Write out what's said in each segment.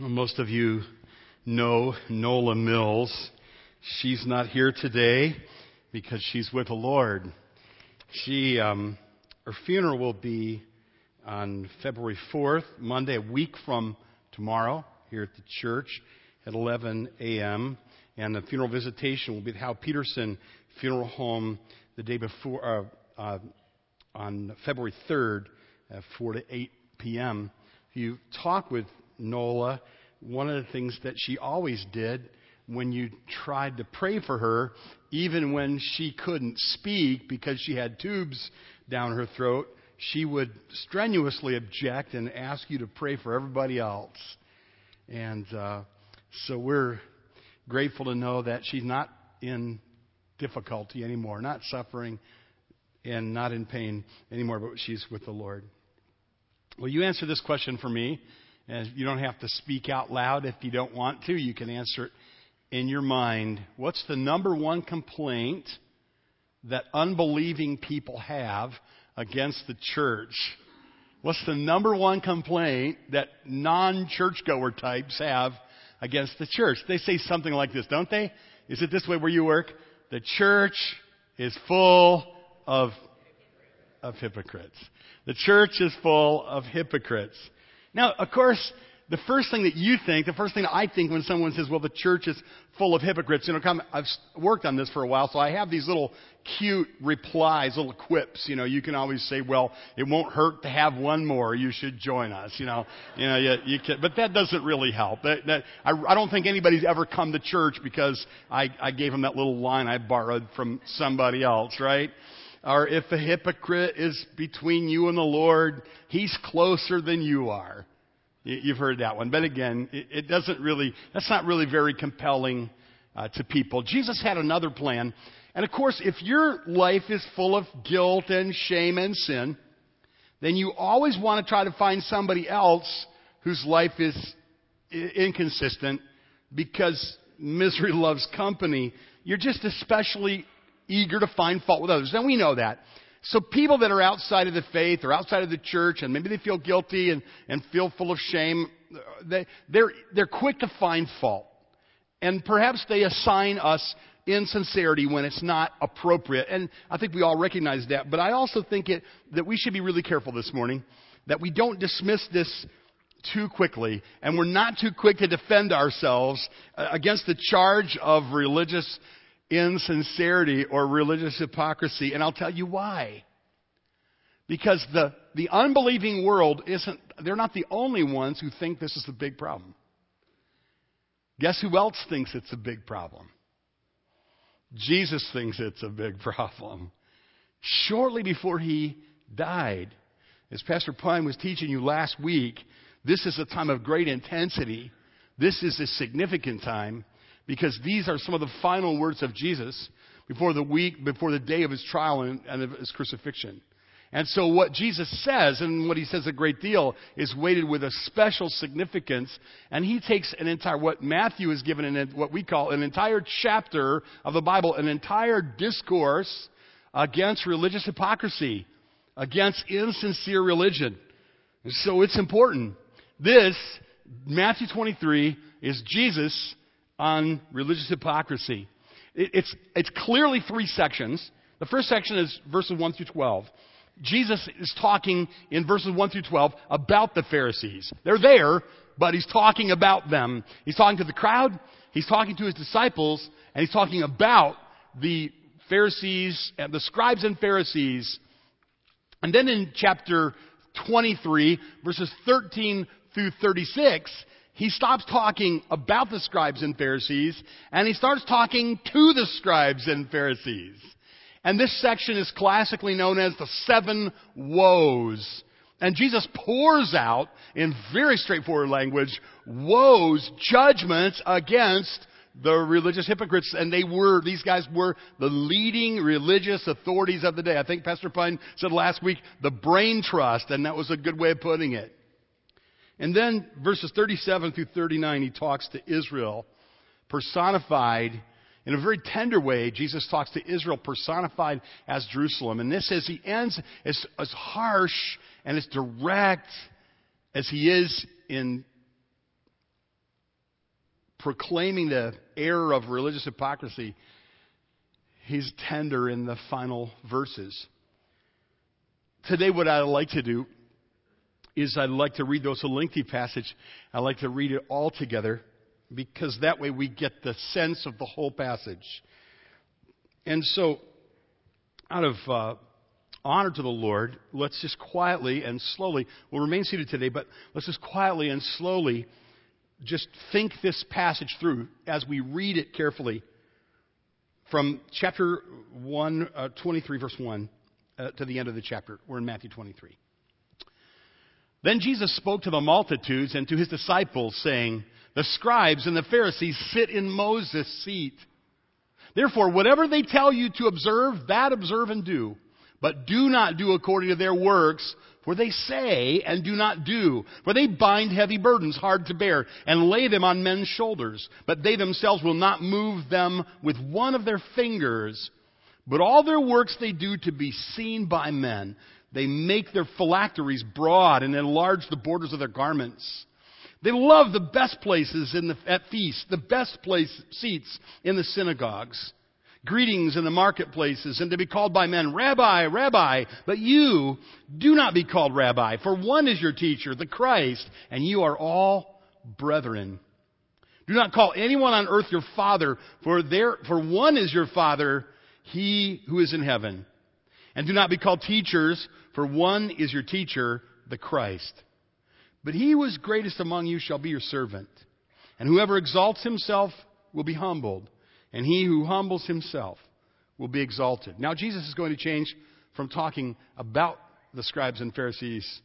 Most of you know Nola Mills. She's not here today because she's with the Lord. She, um, her funeral will be on February 4th, Monday, a week from tomorrow, here at the church at 11 a.m. And the funeral visitation will be at Hal Peterson Funeral Home the day before, uh, uh, on February 3rd, at 4 to 8 p.m. If you talk with Nola, one of the things that she always did when you tried to pray for her, even when she couldn't speak because she had tubes down her throat, she would strenuously object and ask you to pray for everybody else. And uh, so we're grateful to know that she's not in difficulty anymore, not suffering and not in pain anymore, but she's with the Lord. Will you answer this question for me? And you don't have to speak out loud if you don't want to. You can answer it in your mind. What's the number one complaint that unbelieving people have against the church? What's the number one complaint that non churchgoer types have against the church? They say something like this, don't they? Is it this way where you work? The church is full of, of hypocrites. The church is full of hypocrites. Now, of course, the first thing that you think, the first thing I think when someone says, well, the church is full of hypocrites, you know, come, I've worked on this for a while, so I have these little cute replies, little quips, you know, you can always say, well, it won't hurt to have one more, you should join us, you know, you know, you, you can, but that doesn't really help. That, that, I, I don't think anybody's ever come to church because I, I gave them that little line I borrowed from somebody else, right? Or if a hypocrite is between you and the Lord, he's closer than you are. You've heard that one. But again, it doesn't really, that's not really very compelling uh, to people. Jesus had another plan. And of course, if your life is full of guilt and shame and sin, then you always want to try to find somebody else whose life is inconsistent because misery loves company. You're just especially eager to find fault with others. And we know that. So people that are outside of the faith or outside of the church and maybe they feel guilty and, and feel full of shame, they, they're, they're quick to find fault. And perhaps they assign us insincerity when it's not appropriate. And I think we all recognize that. But I also think it, that we should be really careful this morning that we don't dismiss this too quickly and we're not too quick to defend ourselves uh, against the charge of religious insincerity or religious hypocrisy. And I'll tell you why. Because the, the unbelieving world isn't, they're not the only ones who think this is a big problem. Guess who else thinks it's a big problem? Jesus thinks it's a big problem. Shortly before he died, as Pastor Pine was teaching you last week, this is a time of great intensity. This is a significant time because these are some of the final words of Jesus before the week, before the day of his trial and, and of his crucifixion. And so what Jesus says, and what he says a great deal, is weighted with a special significance. And he takes an entire, what Matthew has given in what we call an entire chapter of the Bible, an entire discourse against religious hypocrisy, against insincere religion. So it's important. This, Matthew 23, is Jesus on religious hypocrisy. It's, it's clearly three sections. The first section is verses 1 through 12. Jesus is talking in verses 1 through 12 about the Pharisees. They're there, but he's talking about them. He's talking to the crowd, he's talking to his disciples, and he's talking about the Pharisees and the scribes and Pharisees. And then in chapter 23, verses 13 through 36, he stops talking about the scribes and Pharisees and he starts talking to the scribes and Pharisees. And this section is classically known as the seven woes. And Jesus pours out, in very straightforward language, woes, judgments against the religious hypocrites. And they were, these guys were the leading religious authorities of the day. I think Pastor Pine said last week, the brain trust, and that was a good way of putting it. And then verses 37 through 39, he talks to Israel, personified in a very tender way. Jesus talks to Israel, personified as Jerusalem. And this, as he ends, is as harsh and as direct as he is in proclaiming the error of religious hypocrisy, he's tender in the final verses. Today, what I'd like to do is I'd like to read those a lengthy passage. I'd like to read it all together because that way we get the sense of the whole passage. And so, out of uh, honor to the Lord, let's just quietly and slowly, we'll remain seated today, but let's just quietly and slowly just think this passage through as we read it carefully from chapter 1, uh, 23, verse 1 uh, to the end of the chapter. We're in Matthew 23. Then Jesus spoke to the multitudes and to his disciples, saying, The scribes and the Pharisees sit in Moses' seat. Therefore, whatever they tell you to observe, that observe and do. But do not do according to their works, for they say and do not do. For they bind heavy burdens hard to bear and lay them on men's shoulders. But they themselves will not move them with one of their fingers. But all their works they do to be seen by men. They make their phylacteries broad and enlarge the borders of their garments. They love the best places the, at feasts, the best place seats in the synagogues, greetings in the marketplaces, and to be called by men, Rabbi, Rabbi. But you do not be called Rabbi, for one is your teacher, the Christ, and you are all brethren. Do not call anyone on earth your father, for there, for one is your father, he who is in heaven. And do not be called teachers, for one is your teacher, the Christ. But he who is greatest among you shall be your servant. And whoever exalts himself will be humbled, and he who humbles himself will be exalted. Now, Jesus is going to change from talking about the scribes and Pharisees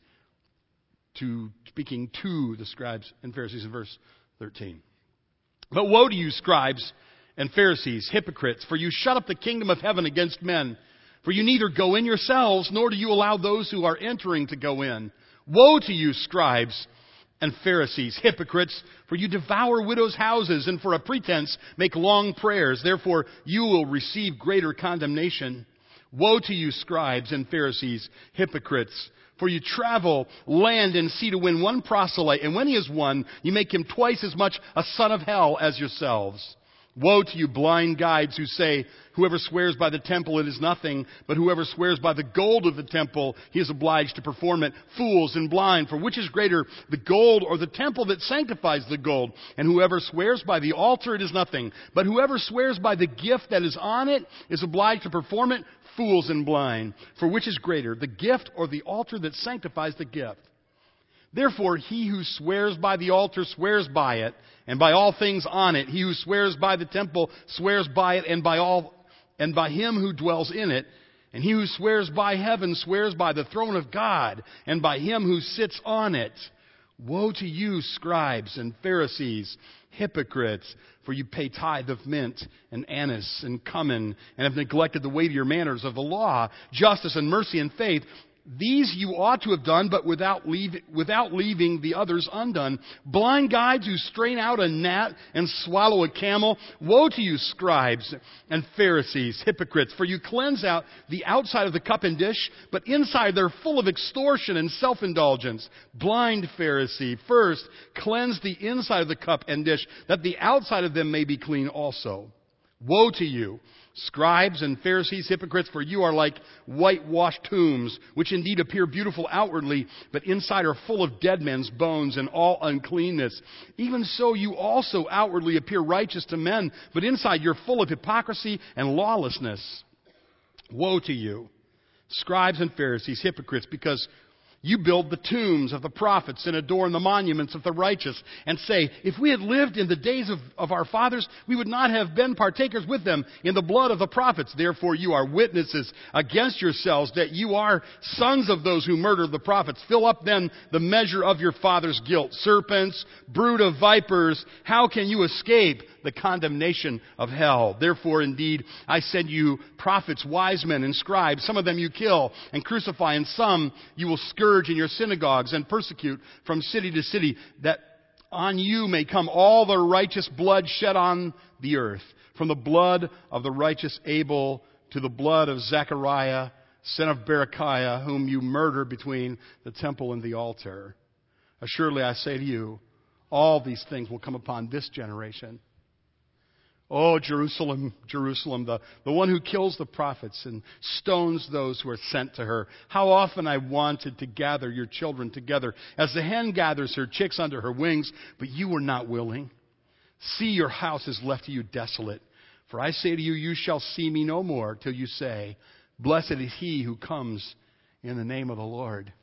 to speaking to the scribes and Pharisees in verse 13. But woe to you, scribes and Pharisees, hypocrites, for you shut up the kingdom of heaven against men. For you neither go in yourselves, nor do you allow those who are entering to go in. Woe to you, scribes and Pharisees, hypocrites, for you devour widows' houses and for a pretense make long prayers. Therefore, you will receive greater condemnation. Woe to you, scribes and Pharisees, hypocrites, for you travel land and sea to win one proselyte, and when he is won, you make him twice as much a son of hell as yourselves. Woe to you, blind guides who say, Whoever swears by the temple, it is nothing, but whoever swears by the gold of the temple, he is obliged to perform it. Fools and blind, for which is greater, the gold or the temple that sanctifies the gold? And whoever swears by the altar, it is nothing, but whoever swears by the gift that is on it is obliged to perform it. Fools and blind, for which is greater, the gift or the altar that sanctifies the gift? Therefore, he who swears by the altar swears by it, and by all things on it. He who swears by the temple swears by it, and by all, and by him who dwells in it. And he who swears by heaven swears by the throne of God, and by him who sits on it. Woe to you, scribes and Pharisees, hypocrites, for you pay tithe of mint and anise and cumin, and have neglected the weightier manners of the law, justice and mercy and faith. These you ought to have done, but without, leave, without leaving the others undone. Blind guides who strain out a gnat and swallow a camel. Woe to you, scribes and Pharisees, hypocrites, for you cleanse out the outside of the cup and dish, but inside they're full of extortion and self-indulgence. Blind Pharisee, first cleanse the inside of the cup and dish, that the outside of them may be clean also. Woe to you! Scribes and Pharisees, hypocrites, for you are like whitewashed tombs, which indeed appear beautiful outwardly, but inside are full of dead men's bones and all uncleanness. Even so, you also outwardly appear righteous to men, but inside you're full of hypocrisy and lawlessness. Woe to you, scribes and Pharisees, hypocrites, because you build the tombs of the prophets and adorn the monuments of the righteous and say, if we had lived in the days of, of, our fathers, we would not have been partakers with them in the blood of the prophets. Therefore you are witnesses against yourselves that you are sons of those who murdered the prophets. Fill up then the measure of your father's guilt. Serpents, brood of vipers, how can you escape the condemnation of hell. Therefore, indeed, I send you prophets, wise men, and scribes. Some of them you kill and crucify, and some you will scourge in your synagogues and persecute from city to city, that on you may come all the righteous blood shed on the earth, from the blood of the righteous Abel to the blood of Zechariah, son of Berechiah, whom you murdered between the temple and the altar. Assuredly, I say to you, all these things will come upon this generation. Oh, Jerusalem, Jerusalem, the, the one who kills the prophets and stones those who are sent to her. How often I wanted to gather your children together as the hen gathers her chicks under her wings, but you were not willing. See, your house is left to you desolate. For I say to you, you shall see me no more till you say, Blessed is he who comes in the name of the Lord.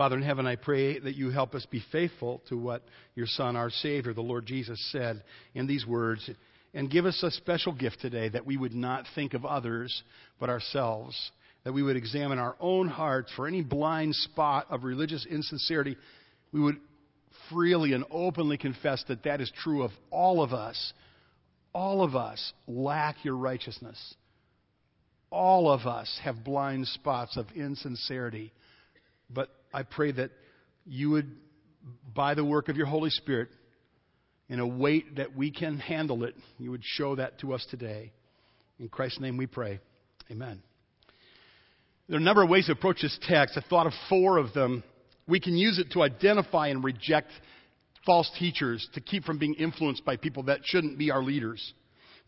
Father in heaven, I pray that you help us be faithful to what your Son, our Savior, the Lord Jesus, said in these words. And give us a special gift today that we would not think of others but ourselves, that we would examine our own hearts for any blind spot of religious insincerity. We would freely and openly confess that that is true of all of us. All of us lack your righteousness. All of us have blind spots of insincerity. But I pray that you would, by the work of your Holy Spirit, in a weight that we can handle it, you would show that to us today. In Christ's name we pray. Amen. There are a number of ways to approach this text. I thought of four of them. We can use it to identify and reject false teachers, to keep from being influenced by people that shouldn't be our leaders.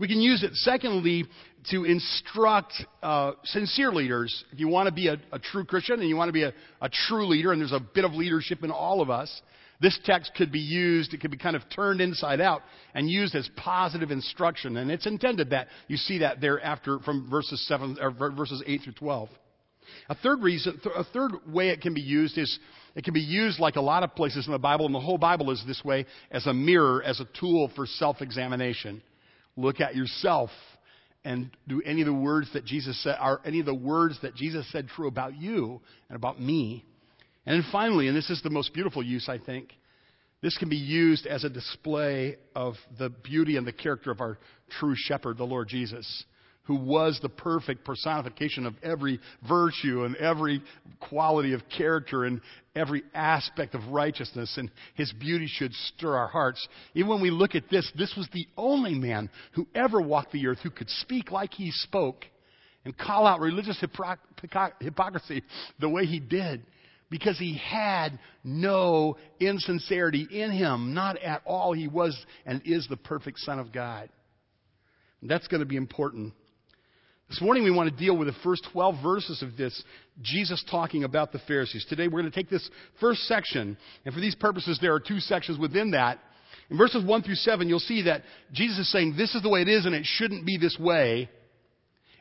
We can use it, secondly, to instruct uh, sincere leaders. If you want to be a, a, true Christian and you want to be a, a true leader, and there's a bit of leadership in all of us, this text could be used, it could be kind of turned inside out and used as positive instruction. And it's intended that. You see that there after from verses, seven, verses 8 through 12. A third reason, a third way it can be used is it can be used like a lot of places in the Bible, and the whole Bible is this way, as a mirror, as a tool for self-examination. Look at yourself and do any of the words that Jesus said are any of the words that Jesus said true about you and about me. And then finally, and this is the most beautiful use, I think, this can be used as a display of the beauty and the character of our true shepherd, the Lord Jesus who was the perfect personification of every virtue and every quality of character and every aspect of righteousness, and his beauty should stir our hearts. Even when we look at this, this was the only man who ever walked the earth who could speak like he spoke and call out religious hypocrisy the way he did because he had no insincerity in him. Not at all. He was and is the perfect Son of God. that's going to be important this morning we want to deal with the first 12 verses of this, Jesus talking about the Pharisees. Today we're going to take this first section, and for these purposes there are two sections within that. In verses 1 through 7, you'll see that Jesus is saying, this is the way it is and it shouldn't be this way.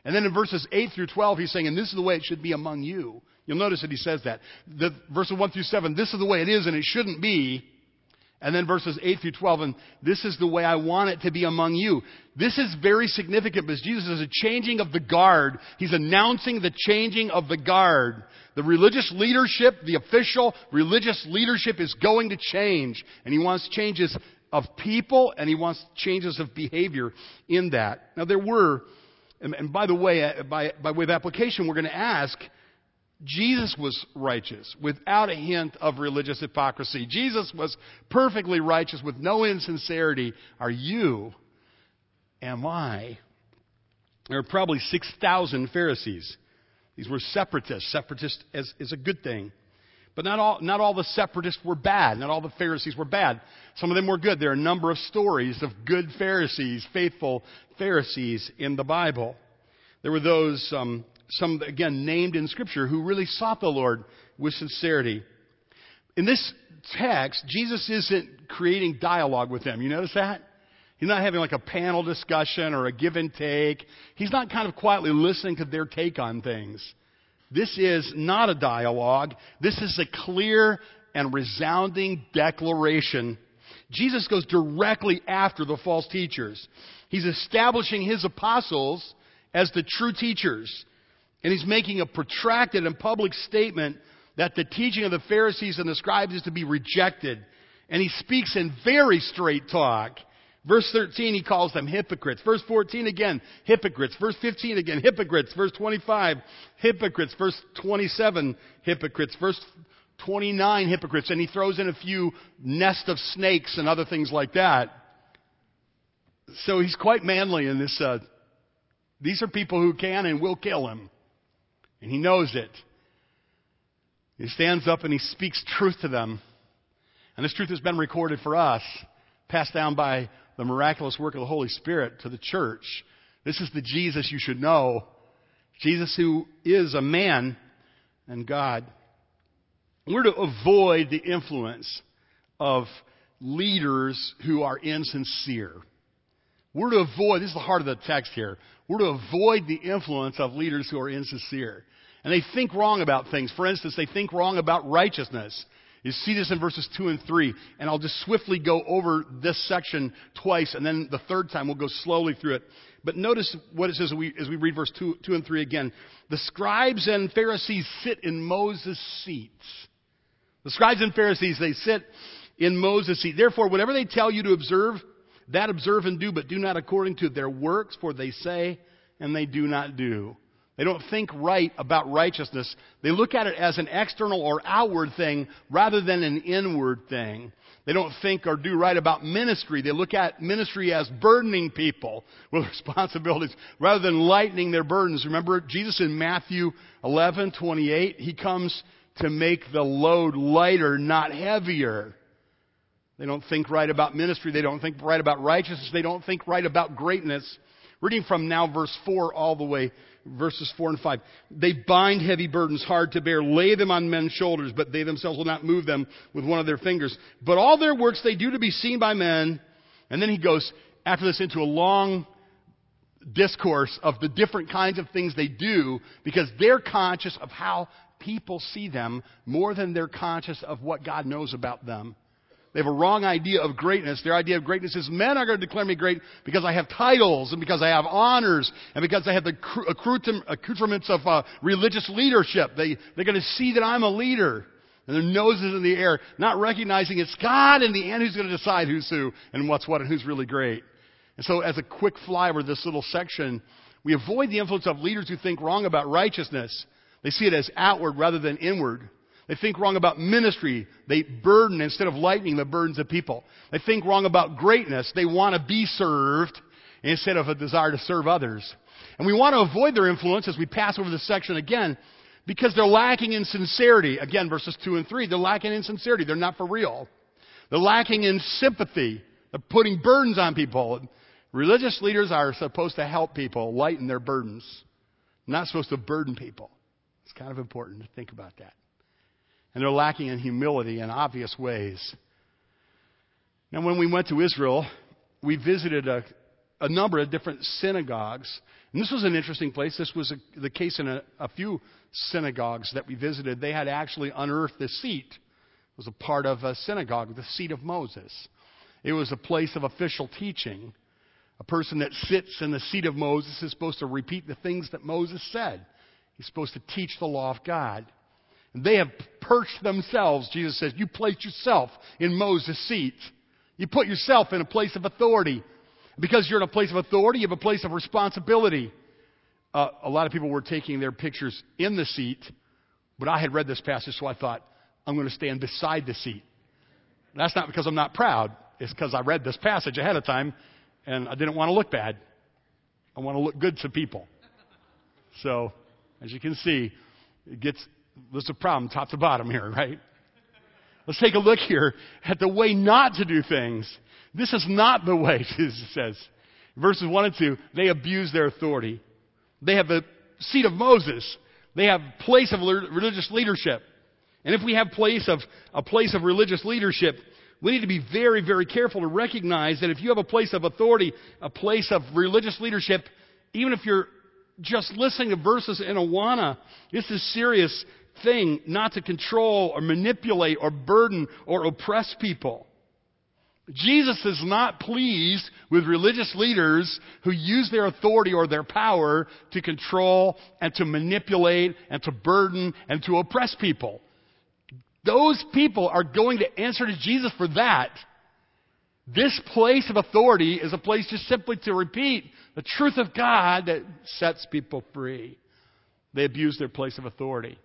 And then in verses 8 through 12, he's saying, and this is the way it should be among you. You'll notice that he says that. The, verses 1 through 7, this is the way it is and it shouldn't be. And then verses 8 through 12, and this is the way I want it to be among you. This is very significant because Jesus is a changing of the guard. He's announcing the changing of the guard. The religious leadership, the official religious leadership is going to change. And he wants changes of people and he wants changes of behavior in that. Now there were, and, by the way, uh, by, by way of application, we're going to ask, Jesus was righteous without a hint of religious hypocrisy. Jesus was perfectly righteous with no insincerity. Are you? Am I? There are probably 6,000 Pharisees. These were separatists. Separatist is, is a good thing. But not all, not all the separatists were bad. Not all the Pharisees were bad. Some of them were good. There are a number of stories of good Pharisees, faithful Pharisees in the Bible. There were those um, some, again, named in Scripture who really sought the Lord with sincerity. In this text, Jesus isn't creating dialogue with them. You notice that? He's not having like a panel discussion or a give and take. He's not kind of quietly listening to their take on things. This is not a dialogue. This is a clear and resounding declaration. Jesus goes directly after the false teachers. He's establishing his apostles as the true teachers. And he's making a protracted and public statement that the teaching of the Pharisees and the scribes is to be rejected. And he speaks in very straight talk. Verse 13, he calls them hypocrites. Verse 14 again, hypocrites. Verse 15 again, hypocrites. Verse 25, hypocrites. Verse 27, hypocrites. Verse 29, hypocrites. And he throws in a few nest of snakes and other things like that. So he's quite manly in this. Uh, these are people who can and will kill him. And he knows it. He stands up and he speaks truth to them. And this truth has been recorded for us, passed down by the miraculous work of the Holy Spirit to the church. This is the Jesus you should know. Jesus who is a man and God. We're to avoid the influence of leaders who are insincere. We're to avoid, this is the heart of the text here, we're to avoid the influence of leaders who are insincere. And they think wrong about things. For instance, they think wrong about righteousness. You see this in verses 2 and 3. And I'll just swiftly go over this section twice, and then the third time we'll go slowly through it. But notice what it says as we, as we read verse 2, 2 and 3 again. The scribes and Pharisees sit in Moses' seats. The scribes and Pharisees, they sit in Moses' seat. Therefore, whatever they tell you to observe, that observe and do, but do not according to their works, for they say and they do not do. They don't think right about righteousness. They look at it as an external or outward thing rather than an inward thing. They don't think or do right about ministry. They look at ministry as burdening people with responsibilities rather than lightening their burdens. Remember Jesus in Matthew 11, 28? He comes to make the load lighter, not heavier. They don't think right about ministry. They don't think right about righteousness. They don't think right about greatness. Reading from now verse 4 all the way, verses 4 and 5. They bind heavy burdens hard to bear, lay them on men's shoulders, but they themselves will not move them with one of their fingers. But all their works they do to be seen by men. And then he goes, after this, into a long discourse of the different kinds of things they do because they're conscious of how people see them more than they're conscious of what God knows about them. They have a wrong idea of greatness. Their idea of greatness is men are going to declare me great because I have titles and because I have honors and because I have the accoutrements of uh, religious leadership. They, they're going to see that I'm a leader. And their noses in the air, not recognizing it's God in the end who's going to decide who's who and what's what and who's really great. And so as a quick flyover, this little section, we avoid the influence of leaders who think wrong about righteousness. They see it as outward rather than inward. They think wrong about ministry. They burden instead of lightening the burdens of people. They think wrong about greatness. They want to be served instead of a desire to serve others. And we want to avoid their influence as we pass over this section again because they're lacking in sincerity. Again, verses 2 and 3. They're lacking in sincerity. They're not for real. They're lacking in sympathy. They're putting burdens on people. Religious leaders are supposed to help people lighten their burdens, not supposed to burden people. It's kind of important to think about that and they're lacking in humility in obvious ways. Now, when we went to Israel, we visited a, a number of different synagogues. And this was an interesting place. This was a, the case in a, a few synagogues that we visited. They had actually unearthed the seat. It was a part of a synagogue, the seat of Moses. It was a place of official teaching. A person that sits in the seat of Moses is supposed to repeat the things that Moses said. He's supposed to teach the law of God. They have perched themselves, Jesus says. You place yourself in Moses' seat. You put yourself in a place of authority. Because you're in a place of authority, you have a place of responsibility. Uh, a lot of people were taking their pictures in the seat, but I had read this passage, so I thought, I'm going to stand beside the seat. That's not because I'm not proud. It's because I read this passage ahead of time, and I didn't want to look bad. I want to look good to people. So, as you can see, it gets there's a problem top to bottom here, right? Let's take a look here at the way not to do things. This is not the way, Jesus says. Verses 1 and 2, they abuse their authority. They have the seat of Moses. They have place of religious leadership. And if we have place of, a place of religious leadership, we need to be very, very careful to recognize that if you have a place of authority, a place of religious leadership, even if you're just listening to verses in Awana, this is serious thing not to control or manipulate or burden or oppress people. Jesus is not pleased with religious leaders who use their authority or their power to control and to manipulate and to burden and to oppress people. Those people are going to answer to Jesus for that. This place of authority is a place just simply to repeat the truth of God that sets people free. They abuse their place of authority.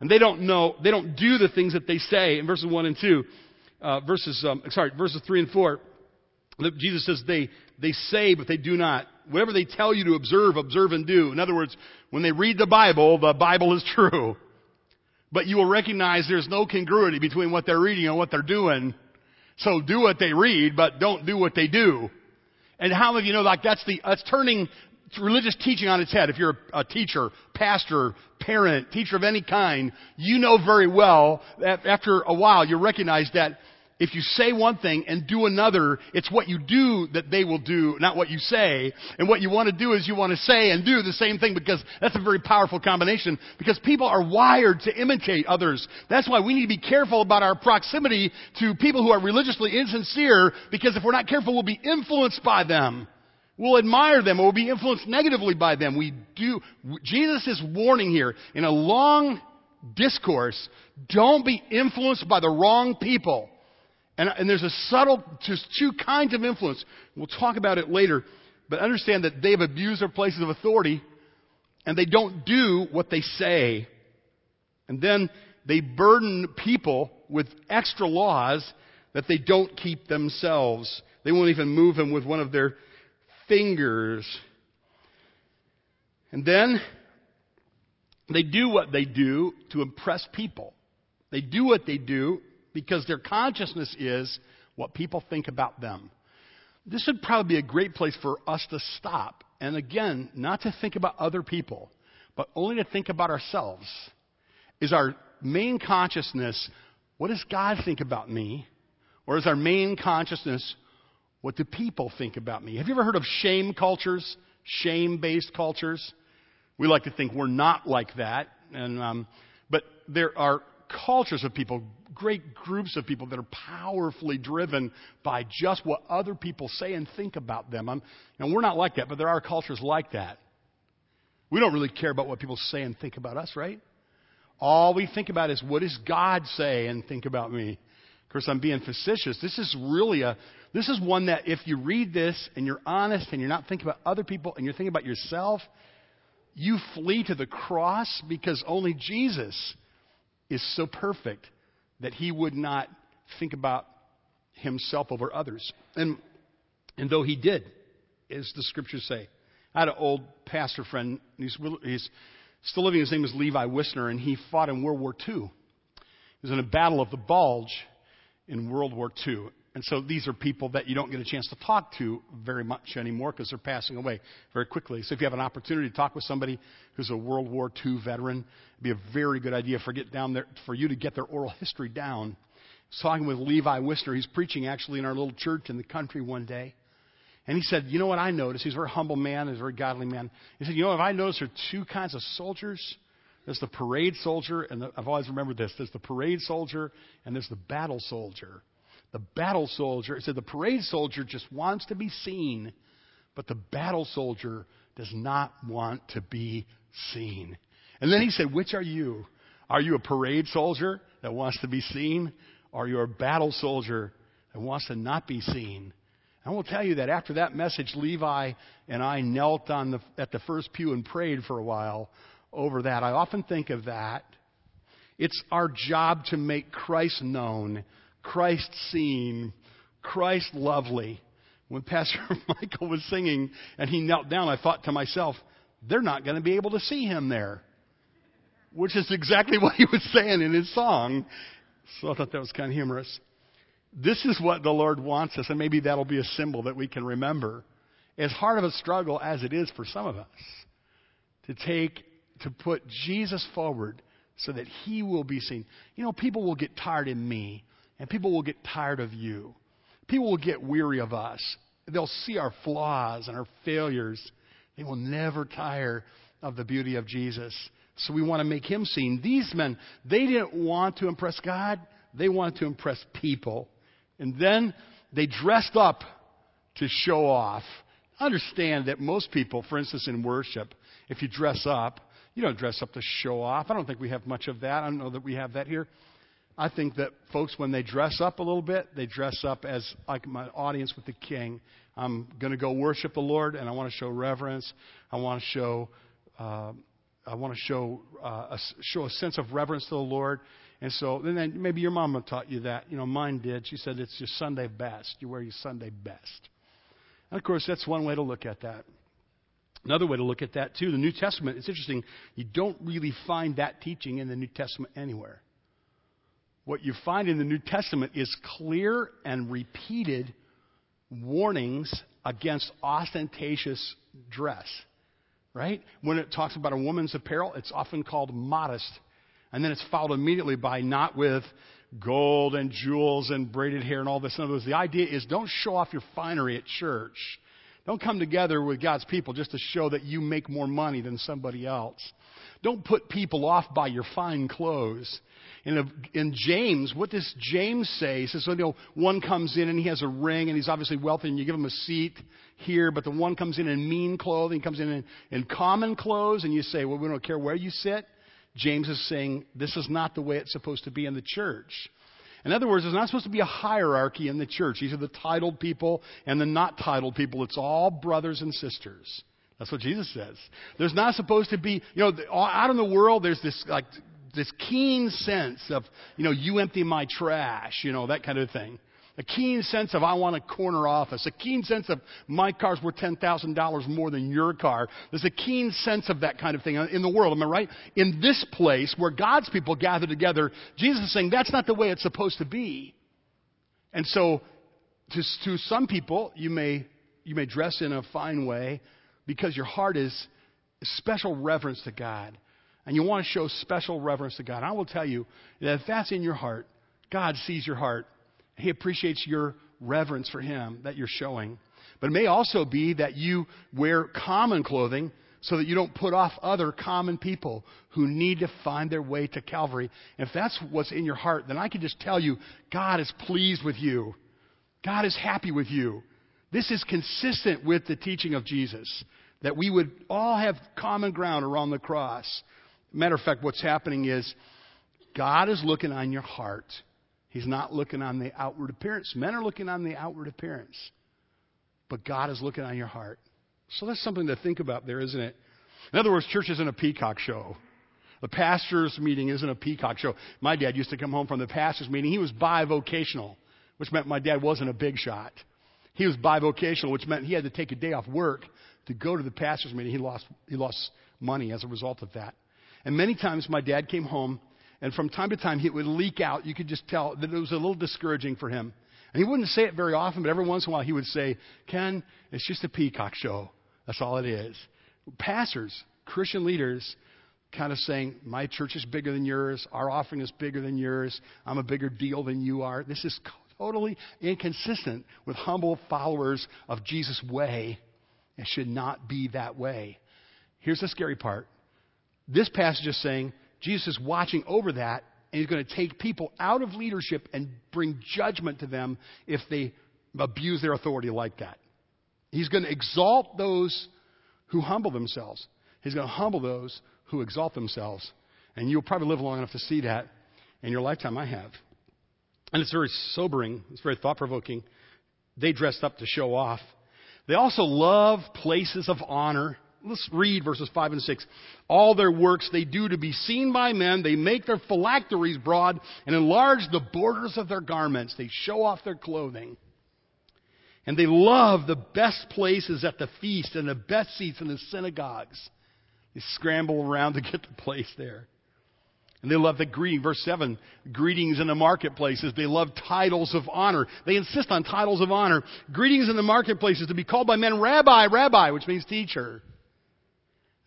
And they don't know, they don't do the things that they say in verses 1 and 2. Uh, verses, um, sorry, verses 3 and 4. Jesus says they, they say, but they do not. Whatever they tell you to observe, observe and do. In other words, when they read the Bible, the Bible is true. But you will recognize there's no congruity between what they're reading and what they're doing. So do what they read, but don't do what they do. And how many of you know like that's the, that's turning religious teaching on its head. If you're a teacher, pastor, parent, teacher of any kind, you know very well that after a while you recognize that if you say one thing and do another, it's what you do that they will do, not what you say. And what you want to do is you want to say and do the same thing because that's a very powerful combination because people are wired to imitate others. That's why we need to be careful about our proximity to people who are religiously insincere because if we're not careful, we'll be influenced by them. We'll admire them or we'll be influenced negatively by them. We do, Jesus is warning here in a long discourse, don't be influenced by the wrong people. And, and there's a subtle, just two kinds of influence. We'll talk about it later. But understand that they've abused their places of authority and they don't do what they say. And then they burden people with extra laws that they don't keep themselves. They won't even move them with one of their fingers. And then they do what they do to impress people. They do what they do because their consciousness is what people think about them. This would probably be a great place for us to stop. And again, not to think about other people, but only to think about ourselves. Is our main consciousness, what does God think about me? Or is our main consciousness, what do people think about me? Have you ever heard of shame cultures? Shame based cultures? We like to think we're not like that. And, um, but there are cultures of people, great groups of people that are powerfully driven by just what other people say and think about them. I'm, and we're not like that, but there are cultures like that. We don't really care about what people say and think about us, right? All we think about is what does God say and think about me. Of course, I'm being facetious. This is really a, this is one that if you read this and you're honest and you're not thinking about other people and you're thinking about yourself, you flee to the cross because only Jesus is so perfect that he would not think about himself over others. And, and though he did, as the scriptures say, I had an old pastor friend, he's, he's still living, his name is Levi Wisner, and he fought in World War II. He was in a battle of the Bulge in World War II. And so these are people that you don't get a chance to talk to very much anymore because they're passing away very quickly. So if you have an opportunity to talk with somebody who's a World War II veteran, it'd be a very good idea for get down there for you to get their oral history down. I was talking with Levi Wisner. He's preaching actually in our little church in the country one day. And he said, You know what I noticed? He's a very humble man, he's a very godly man. He said, You know, if I noticed there are two kinds of soldiers. There's the parade soldier, and the, I've always remembered this. There's the parade soldier, and there's the battle soldier the battle soldier, it said the parade soldier just wants to be seen, but the battle soldier does not want to be seen. And then he said, Which are you? Are you a parade soldier that wants to be seen? Or are you a battle soldier that wants to not be seen? I will tell you that after that message, Levi and I knelt on the, at the first pew and prayed for a while over that. I often think of that. It's our job to make Christ known Christ seen, Christ lovely. When Pastor Michael was singing and he knelt down, I thought to myself, they're not going to be able to see him there. Which is exactly what he was saying in his song. So I thought that was kind of humorous. This is what the Lord wants us, and maybe that'll be a symbol that we can remember. As hard of a struggle as it is for some of us, to take, to put Jesus forward so that he will be seen. You know, people will get tired in me and people will get tired of you. People will get weary of us. They'll see our flaws and our failures. They will never tire of the beauty of Jesus. So we want to make him seen. These men, they didn't want to impress God, they wanted to impress people. And then they dressed up to show off. Understand that most people, for instance, in worship, if you dress up, you don't dress up to show off. I don't think we have much of that. I don't know that we have that here. I think that folks, when they dress up a little bit, they dress up as like my audience with the king. I'm going to go worship the Lord, and I want to show reverence. I want to show, uh, I want to show, uh, a, show a sense of reverence to the Lord. And so, and then maybe your mama taught you that. You know, mine did. She said it's your Sunday best. You wear your Sunday best. And of course, that's one way to look at that. Another way to look at that, too, the New Testament, it's interesting, you don't really find that teaching in the New Testament anywhere. What you find in the New Testament is clear and repeated warnings against ostentatious dress. Right? When it talks about a woman's apparel, it's often called modest. And then it's followed immediately by not with gold and jewels and braided hair and all this and others. The idea is don't show off your finery at church. Don't come together with God's people just to show that you make more money than somebody else. Don't put people off by your fine clothes. In, in James, what does James say? He says, you know, one comes in and he has a ring and he's obviously wealthy and you give him a seat here, but the one comes in in mean clothing, comes in, in in common clothes, and you say, well, we don't care where you sit. James is saying this is not the way it's supposed to be in the church. In other words, there's not supposed to be a hierarchy in the church. These are the titled people and the not titled people. It's all brothers and sisters. That's what Jesus says. There's not supposed to be, you know, out in the world, there's this like this keen sense of, you know, you empty my trash, you know, that kind of thing. A keen sense of I want a corner office. A keen sense of my car's worth $10,000 more than your car. There's a keen sense of that kind of thing in the world. Am I right? In this place where God's people gather together, Jesus is saying that's not the way it's supposed to be. And so to, to some people, you may, you may dress in a fine way because your heart is special reverence to God. And you want to show special reverence to God. I will tell you that if that's in your heart, God sees your heart he appreciates your reverence for Him that you're showing. But it may also be that you wear common clothing so that you don't put off other common people who need to find their way to Calvary. If that's what's in your heart, then I can just tell you God is pleased with you. God is happy with you. This is consistent with the teaching of Jesus that we would all have common ground around the cross. Matter of fact, what's happening is God is looking on your heart. He's not looking on the outward appearance. Men are looking on the outward appearance. But God is looking on your heart. So that's something to think about there, isn't it? In other words, church isn't a peacock show. The pastor's meeting isn't a peacock show. My dad used to come home from the pastor's meeting. He was bivocational, which meant my dad wasn't a big shot. He was bivocational, which meant he had to take a day off work to go to the pastor's meeting. He lost, he lost money as a result of that. And many times my dad came home and from time to time, it would leak out. You could just tell that it was a little discouraging for him. And he wouldn't say it very often, but every once in a while he would say, Ken, it's just a peacock show. That's all it is. Pastors, Christian leaders, kind of saying, My church is bigger than yours. Our offering is bigger than yours. I'm a bigger deal than you are. This is totally inconsistent with humble followers of Jesus' way. It should not be that way. Here's the scary part. This passage is saying, Jesus is watching over that, and he's going to take people out of leadership and bring judgment to them if they abuse their authority like that. He's going to exalt those who humble themselves. He's going to humble those who exalt themselves. And you'll probably live long enough to see that in your lifetime. I have. And it's very sobering, it's very thought provoking. They dressed up to show off. They also love places of honor. Let's read verses 5 and 6. All their works they do to be seen by men. They make their phylacteries broad and enlarge the borders of their garments. They show off their clothing. And they love the best places at the feast and the best seats in the synagogues. They scramble around to get the place there. And they love the greeting. Verse 7 greetings in the marketplaces. They love titles of honor. They insist on titles of honor. Greetings in the marketplaces to be called by men rabbi, rabbi, which means teacher.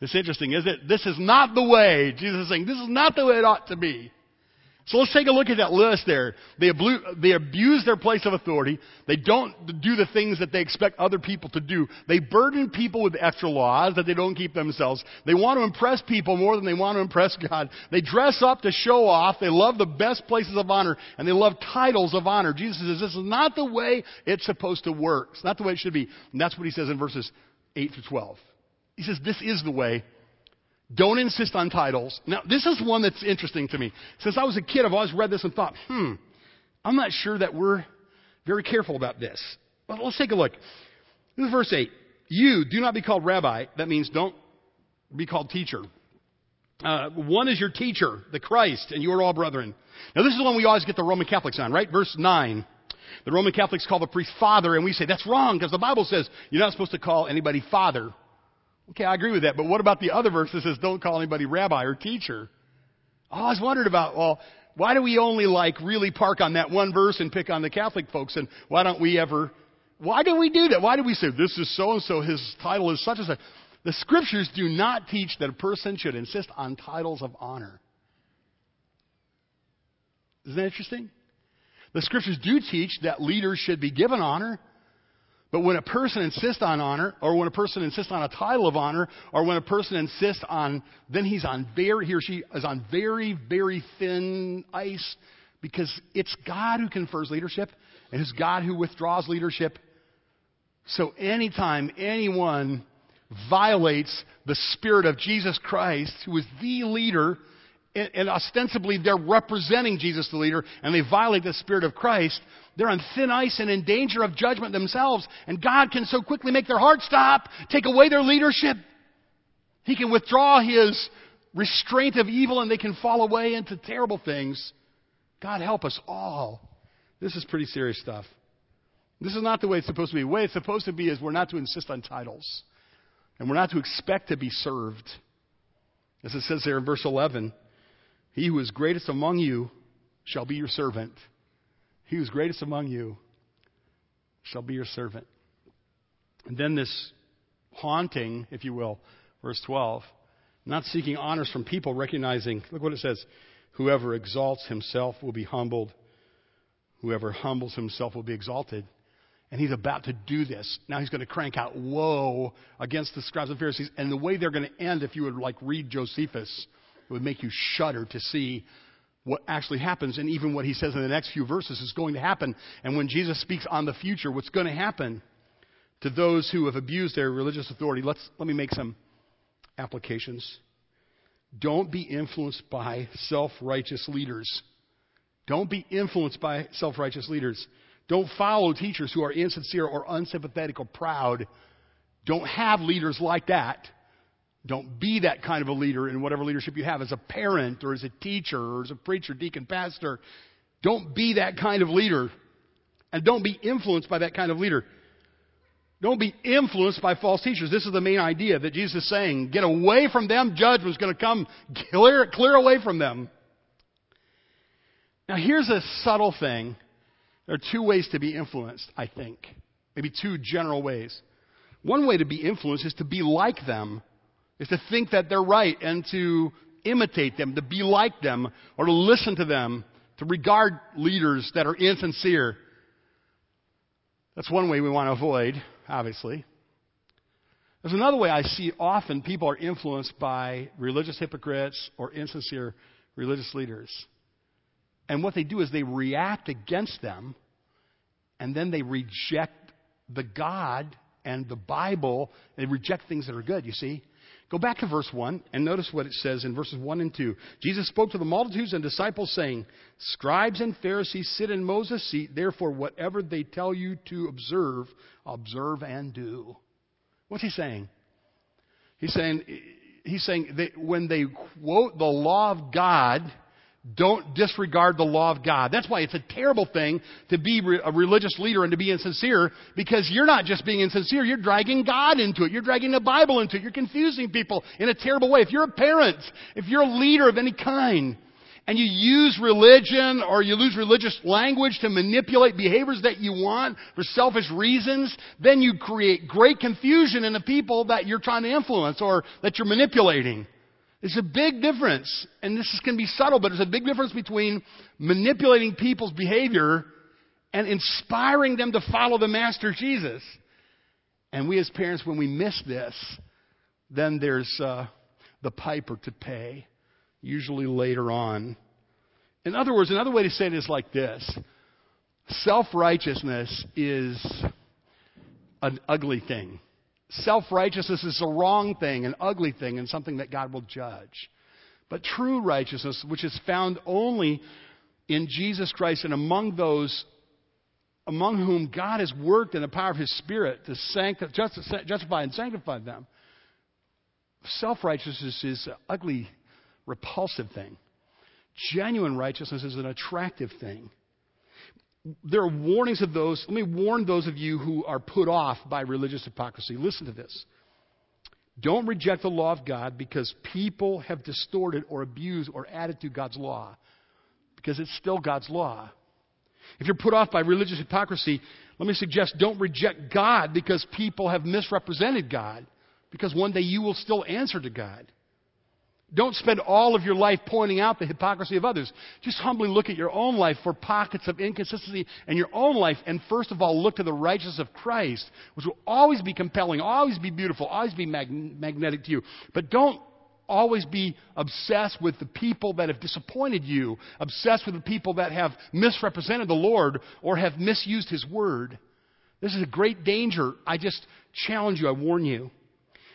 It's interesting, is it? This is not the way. Jesus is saying, this is not the way it ought to be. So let's take a look at that list there. They, ablu- they abuse their place of authority. They don't do the things that they expect other people to do. They burden people with extra laws that they don't keep themselves. They want to impress people more than they want to impress God. They dress up to show off. They love the best places of honor and they love titles of honor. Jesus says this is not the way it's supposed to work. It's not the way it should be. And that's what he says in verses 8 through 12. He says, This is the way. Don't insist on titles. Now, this is one that's interesting to me. Since I was a kid, I've always read this and thought, hmm, I'm not sure that we're very careful about this. But let's take a look. This is verse 8. You do not be called rabbi. That means don't be called teacher. Uh, one is your teacher, the Christ, and you are all brethren. Now, this is the one we always get the Roman Catholics on, right? Verse 9. The Roman Catholics call the priest father, and we say that's wrong because the Bible says you're not supposed to call anybody father. Okay, I agree with that. But what about the other verse that says don't call anybody rabbi or teacher? Oh, I always wondered about, well, why do we only like really park on that one verse and pick on the Catholic folks? And why don't we ever, why do we do that? Why do we say this is so and so, his title is such and such? The scriptures do not teach that a person should insist on titles of honor. Isn't that interesting? The scriptures do teach that leaders should be given honor, but when a person insists on honor, or when a person insists on a title of honor, or when a person insists on, then he's on very, he or she is on very, very thin ice because it's God who confers leadership and it's God who withdraws leadership. So anytime anyone violates the spirit of Jesus Christ, who is the leader, and, and ostensibly they're representing Jesus the leader, and they violate the Spirit of Christ, they're on thin ice and in danger of judgment themselves. And God can so quickly make their heart stop, take away their leadership. He can withdraw His restraint of evil and they can fall away into terrible things. God help us all. This is pretty serious stuff. This is not the way it's supposed to be. The way it's supposed to be is we're not to insist on titles. And we're not to expect to be served. As it says there in verse 11, he who is greatest among you shall be your servant. He who is greatest among you shall be your servant. And then this haunting, if you will, verse 12, not seeking honors from people, recognizing, look what it says, whoever exalts himself will be humbled, whoever humbles himself will be exalted. And he's about to do this. Now he's going to crank out woe against the scribes and Pharisees. And the way they're going to end, if you would like read Josephus, it would make you shudder to see what actually happens. And even what he says in the next few verses is going to happen. And when Jesus speaks on the future, what's going to happen to those who have abused their religious authority, let's, let me make some applications. Don't be influenced by self righteous leaders. Don't be influenced by self righteous leaders. Don't follow teachers who are insincere or unsympathetic or proud. Don't have leaders like that. Don't be that kind of a leader in whatever leadership you have as a parent or as a teacher or as a preacher, deacon, pastor. Don't be that kind of leader. And don't be influenced by that kind of leader. Don't be influenced by false teachers. This is the main idea that Jesus is saying. Get away from them. Judgment's going to come. Clear, clear away from them. Now, here's a subtle thing. There are two ways to be influenced, I think. Maybe two general ways. One way to be influenced is to be like them is to think that they're right and to imitate them, to be like them, or to listen to them, to regard leaders that are insincere. That's one way we want to avoid, obviously. There's another way I see often people are influenced by religious hypocrites or insincere religious leaders. And what they do is they react against them and then they reject the God and the Bible. They reject things that are good, you see. Go back to verse 1 and notice what it says in verses 1 and 2. Jesus spoke to the multitudes and disciples, saying, Scribes and Pharisees sit in Moses' seat, therefore, whatever they tell you to observe, observe and do. What's he saying? He's saying, he's saying that when they quote the law of God, don't disregard the law of God. That's why it's a terrible thing to be a religious leader and to be insincere because you're not just being insincere, you're dragging God into it. You're dragging the Bible into it. You're confusing people in a terrible way. If you're a parent, if you're a leader of any kind, and you use religion or you use religious language to manipulate behaviors that you want for selfish reasons, then you create great confusion in the people that you're trying to influence or that you're manipulating. There's a big difference, and this can be subtle, but there's a big difference between manipulating people's behavior and inspiring them to follow the Master Jesus. And we as parents, when we miss this, then there's uh, the piper to pay, usually later on. In other words, another way to say it is like this self righteousness is an ugly thing. Self righteousness is a wrong thing, an ugly thing, and something that God will judge. But true righteousness, which is found only in Jesus Christ and among those among whom God has worked in the power of His Spirit to sanctify, justify and sanctify them. Self righteousness is an ugly, repulsive thing. Genuine righteousness is an attractive thing there are warnings of those. Let me warn those of you who are put off by religious hypocrisy. Listen to this. Don't reject the law of God because people have distorted or abused or added to God's law. Because it's still God's law. If you're put off by religious hypocrisy, let me suggest don't reject God because people have misrepresented God. Because one day you will still answer to God. Don't spend all of your life pointing out the hypocrisy of others. Just humbly look at your own life for pockets of inconsistency in your own life, and first of all, look to the righteousness of Christ, which will always be compelling, always be beautiful, always be mag- magnetic to you. But don't always be obsessed with the people that have disappointed you, obsessed with the people that have misrepresented the Lord or have misused His word. This is a great danger. I just challenge you, I warn you.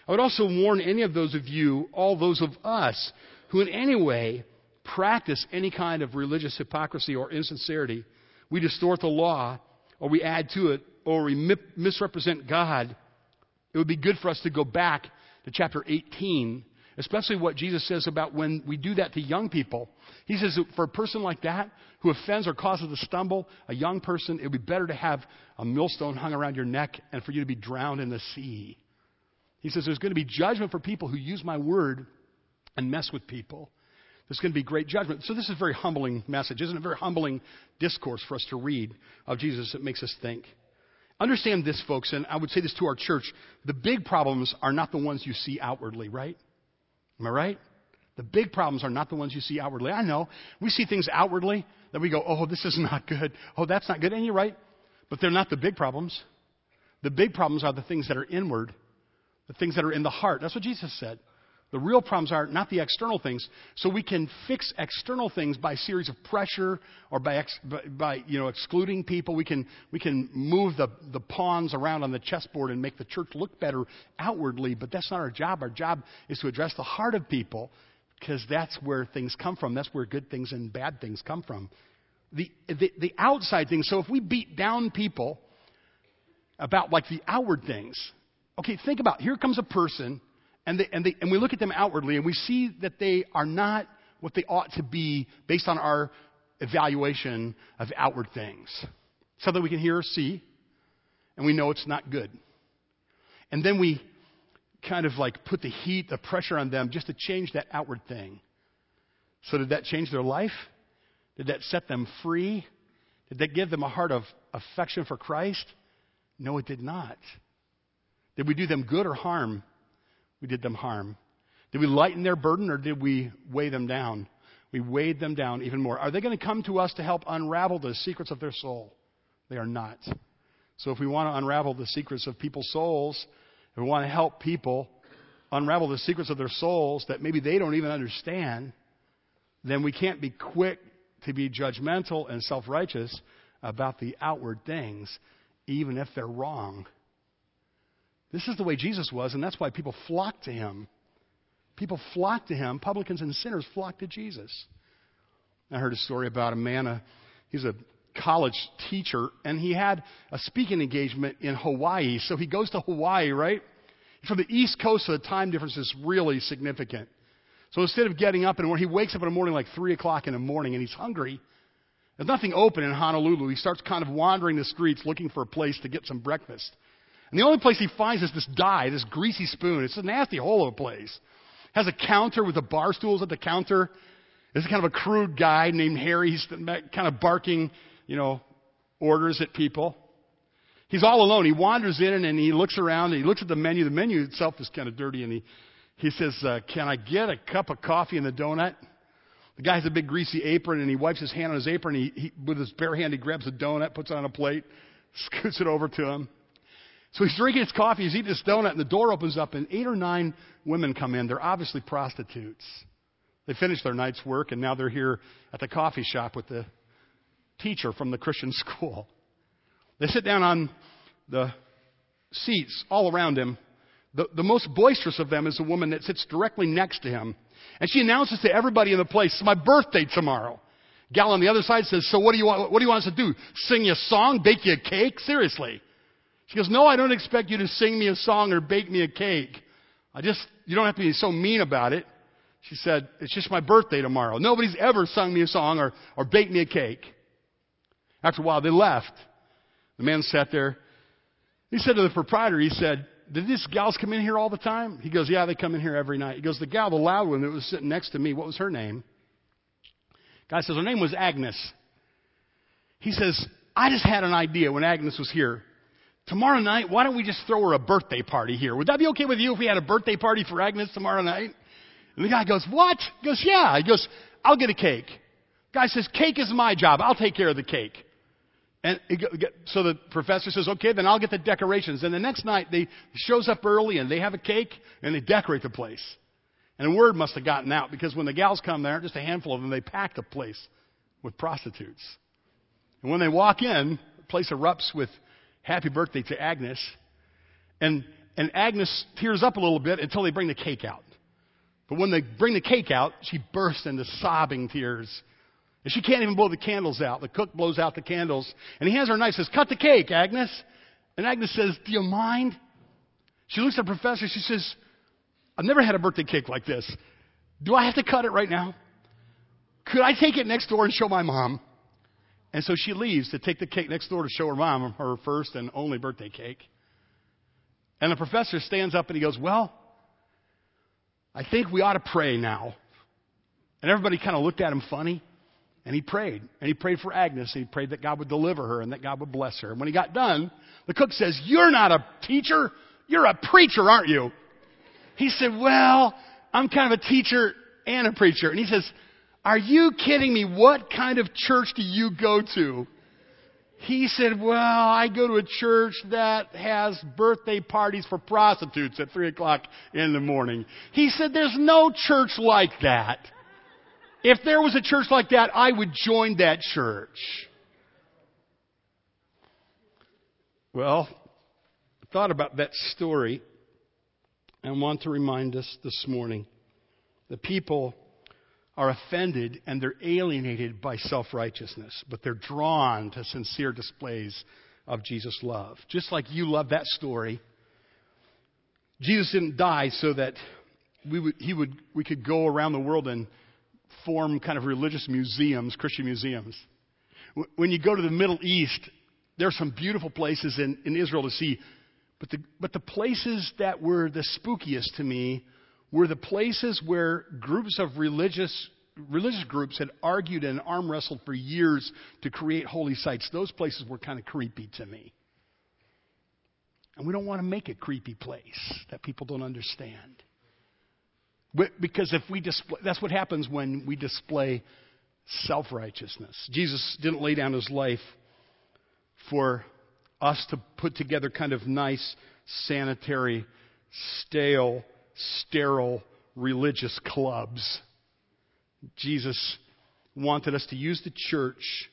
I would also warn any of those of you, all those of us, who in any way practice any kind of religious hypocrisy or insincerity. We distort the law, or we add to it, or we misrepresent God. It would be good for us to go back to chapter 18, especially what Jesus says about when we do that to young people. He says that for a person like that, who offends or causes a stumble, a young person, it would be better to have a millstone hung around your neck and for you to be drowned in the sea he says there's going to be judgment for people who use my word and mess with people. There's going to be great judgment. So this is a very humbling message, isn't it? A very humbling discourse for us to read of Jesus that makes us think. Understand this, folks, and I would say this to our church. The big problems are not the ones you see outwardly, right? Am I right? The big problems are not the ones you see outwardly. I know. We see things outwardly that we go, oh, this is not good. Oh, that's not good. And you're right. But they're not the big problems. The big problems are the things that are inward the things that are in the heart. That's what Jesus said. The real problems are not the external things. So we can fix external things by series of pressure or by, ex, by, by, you know, excluding people. We can, we can move the, the pawns around on the chessboard and make the church look better outwardly, but that's not our job. Our job is to address the heart of people because that's where things come from. That's where good things and bad things come from. The, the, the outside things. So if we beat down people about like the outward things, Okay, think about here comes a person, and, they, and, they, and we look at them outwardly, and we see that they are not what they ought to be based on our evaluation of outward things. Something we can hear or see, and we know it's not good. And then we kind of like put the heat, the pressure on them just to change that outward thing. So, did that change their life? Did that set them free? Did that give them a heart of affection for Christ? No, it did not. Did we do them good or harm? We did them harm. Did we lighten their burden or did we weigh them down? We weighed them down even more. Are they going to come to us to help unravel the secrets of their soul? They are not. So if we want to unravel the secrets of people's souls, if we want to help people unravel the secrets of their souls that maybe they don't even understand, then we can't be quick to be judgmental and self righteous about the outward things, even if they're wrong. This is the way Jesus was, and that's why people flocked to him. People flocked to him. Publicans and sinners flocked to Jesus. I heard a story about a man, a, he's a college teacher, and he had a speaking engagement in Hawaii. So he goes to Hawaii, right? From the East Coast, so the time difference is really significant. So instead of getting up and when he wakes up in the morning like 3 o'clock in the morning and he's hungry, there's nothing open in Honolulu. He starts kind of wandering the streets looking for a place to get some breakfast. And the only place he finds is this die, this greasy spoon. It's a nasty hole of a place. Has a counter with the bar stools at the counter. This is kind of a crude guy named Harry. He's kind of barking, you know, orders at people. He's all alone. He wanders in and he looks around and he looks at the menu. The menu itself is kind of dirty and he, he says, uh, Can I get a cup of coffee and a donut? The guy has a big greasy apron and he wipes his hand on his apron. He, he, with his bare hand, he grabs a donut, puts it on a plate, scoots it over to him. So he's drinking his coffee, he's eating his donut, and the door opens up, and eight or nine women come in. They're obviously prostitutes. They finished their night's work, and now they're here at the coffee shop with the teacher from the Christian school. They sit down on the seats all around him. The, the most boisterous of them is a woman that sits directly next to him. And she announces to everybody in the place, it's my birthday tomorrow. Gal on the other side says, so what do you want, what do you want us to do? Sing you a song? Bake you a cake? Seriously. She goes, No, I don't expect you to sing me a song or bake me a cake. I just, you don't have to be so mean about it. She said, It's just my birthday tomorrow. Nobody's ever sung me a song or, or baked me a cake. After a while, they left. The man sat there. He said to the proprietor, He said, Did these gals come in here all the time? He goes, Yeah, they come in here every night. He goes, The gal, the loud one that was sitting next to me, what was her name? Guy says, Her name was Agnes. He says, I just had an idea when Agnes was here. Tomorrow night, why don't we just throw her a birthday party here? Would that be okay with you if we had a birthday party for Agnes tomorrow night? And the guy goes, What? He goes, Yeah. He goes, I'll get a cake. Guy says, Cake is my job. I'll take care of the cake. And so the professor says, okay, then I'll get the decorations. And the next night, they shows up early and they have a cake and they decorate the place. And the word must have gotten out because when the gals come there, just a handful of them, they pack the place with prostitutes. And when they walk in, the place erupts with happy birthday to Agnes. And, and Agnes tears up a little bit until they bring the cake out. But when they bring the cake out, she bursts into sobbing tears and she can't even blow the candles out. The cook blows out the candles. And he hands her a knife says, Cut the cake, Agnes. And Agnes says, Do you mind? She looks at the professor. She says, I've never had a birthday cake like this. Do I have to cut it right now? Could I take it next door and show my mom? And so she leaves to take the cake next door to show her mom her first and only birthday cake. And the professor stands up and he goes, Well, I think we ought to pray now. And everybody kind of looked at him funny. And he prayed. And he prayed for Agnes. And he prayed that God would deliver her and that God would bless her. And when he got done, the cook says, You're not a teacher. You're a preacher, aren't you? He said, Well, I'm kind of a teacher and a preacher. And he says, Are you kidding me? What kind of church do you go to? He said, Well, I go to a church that has birthday parties for prostitutes at 3 o'clock in the morning. He said, There's no church like that. If there was a church like that, I would join that church. Well, I thought about that story and want to remind us this morning the people are offended and they're alienated by self righteousness, but they're drawn to sincere displays of Jesus' love. Just like you love that story, Jesus didn't die so that we, would, he would, we could go around the world and form kind of religious museums, Christian museums. When you go to the Middle East, there are some beautiful places in, in Israel to see. But the, but the places that were the spookiest to me were the places where groups of religious, religious groups had argued and arm wrestled for years to create holy sites. Those places were kind of creepy to me. And we don't want to make a creepy place that people don't understand. Because if we display, that's what happens when we display self righteousness. Jesus didn't lay down his life for us to put together kind of nice, sanitary, stale, sterile religious clubs. Jesus wanted us to use the church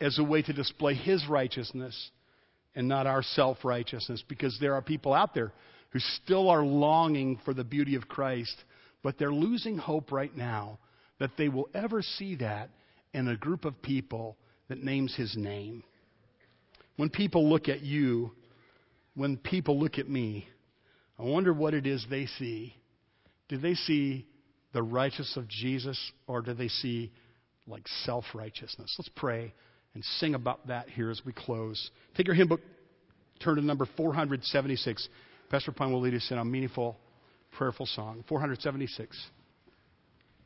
as a way to display his righteousness and not our self righteousness because there are people out there who still are longing for the beauty of Christ but they're losing hope right now that they will ever see that in a group of people that names his name. When people look at you, when people look at me, I wonder what it is they see. Do they see the righteousness of Jesus or do they see like self righteousness? Let's pray and sing about that here as we close. Take your hymn book, turn to number 476. Pastor Pine will lead us in a meaningful prayerful song. 476.